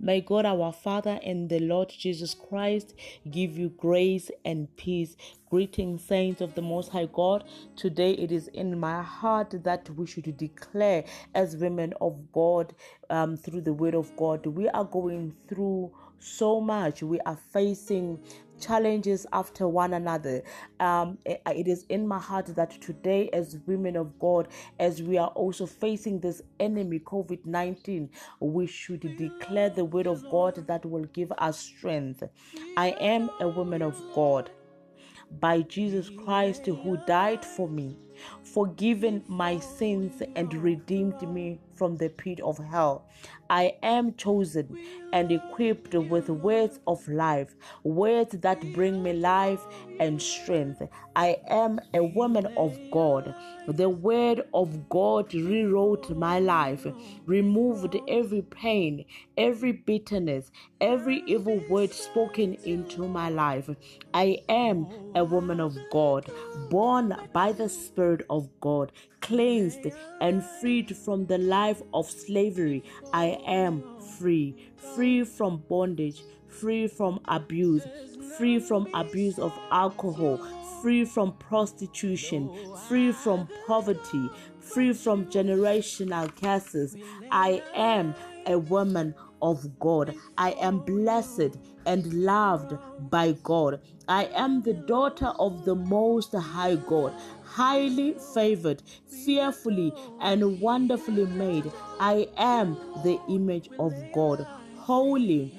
May God our Father and the Lord Jesus Christ give you grace and peace. Greetings, saints of the Most High God. Today it is in my heart that we should declare as women of God um, through the Word of God. We are going through so much. We are facing challenges after one another. Um, it is in my heart that today, as women of God, as we are also facing this enemy, COVID 19, we should declare the word of God that will give us strength. I am a woman of God by Jesus Christ who died for me, forgiven my sins, and redeemed me from the pit of hell. I am chosen and equipped with words of life, words that bring me life and strength. I am a woman of God. The word of God rewrote my life, removed every pain, every bitterness, every evil word spoken into my life. I am a woman of God, born by the Spirit of God, cleansed and freed from the life of slavery. I am free, free from bondage, free from abuse, free from abuse of alcohol, free from prostitution, free from poverty, free from generational curses. I am a woman of God. I am blessed and loved by God. I am the daughter of the Most High God, highly favored, fearfully and wonderfully made. I am the image of God, holy,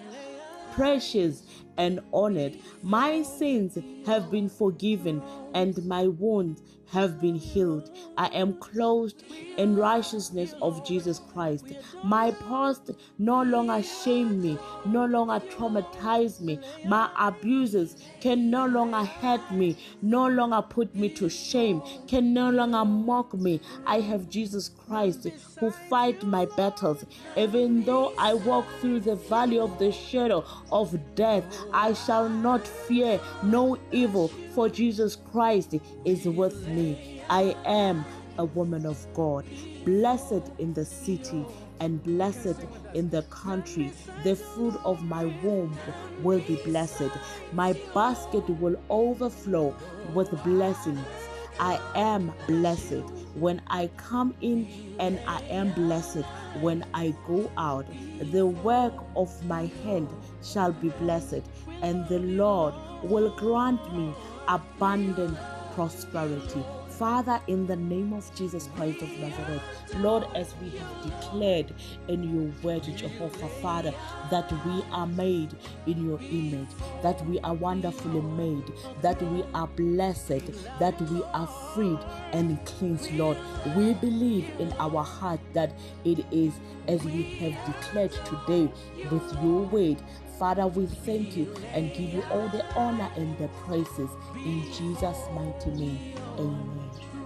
precious, and honored. My sins have been forgiven, and my wounds have been healed. I am clothed in righteousness of Jesus Christ. My past no longer shame me, no longer traumatize me. My abusers can no longer hurt me, no longer put me to shame, can no longer mock me. I have Jesus Christ who fight my battles. Even though I walk through the valley of the shadow of death, I shall not fear no evil, for Jesus Christ is with me. I am a woman of God, blessed in the city and blessed in the country. The fruit of my womb will be blessed. My basket will overflow with blessings. I am blessed when I come in, and I am blessed when I go out. The work of my hand shall be blessed, and the Lord will grant me abundant prosperity. Father, in the name of Jesus Christ of Nazareth, Lord, as we have declared in your word, Jehovah, Father, that we are made in your image, that we are wonderfully made, that we are blessed, that we are freed and cleansed, Lord. We believe in our heart that it is as we have declared today with your word Father, we thank you and give you all the honor and the praises in Jesus' mighty name. Amen.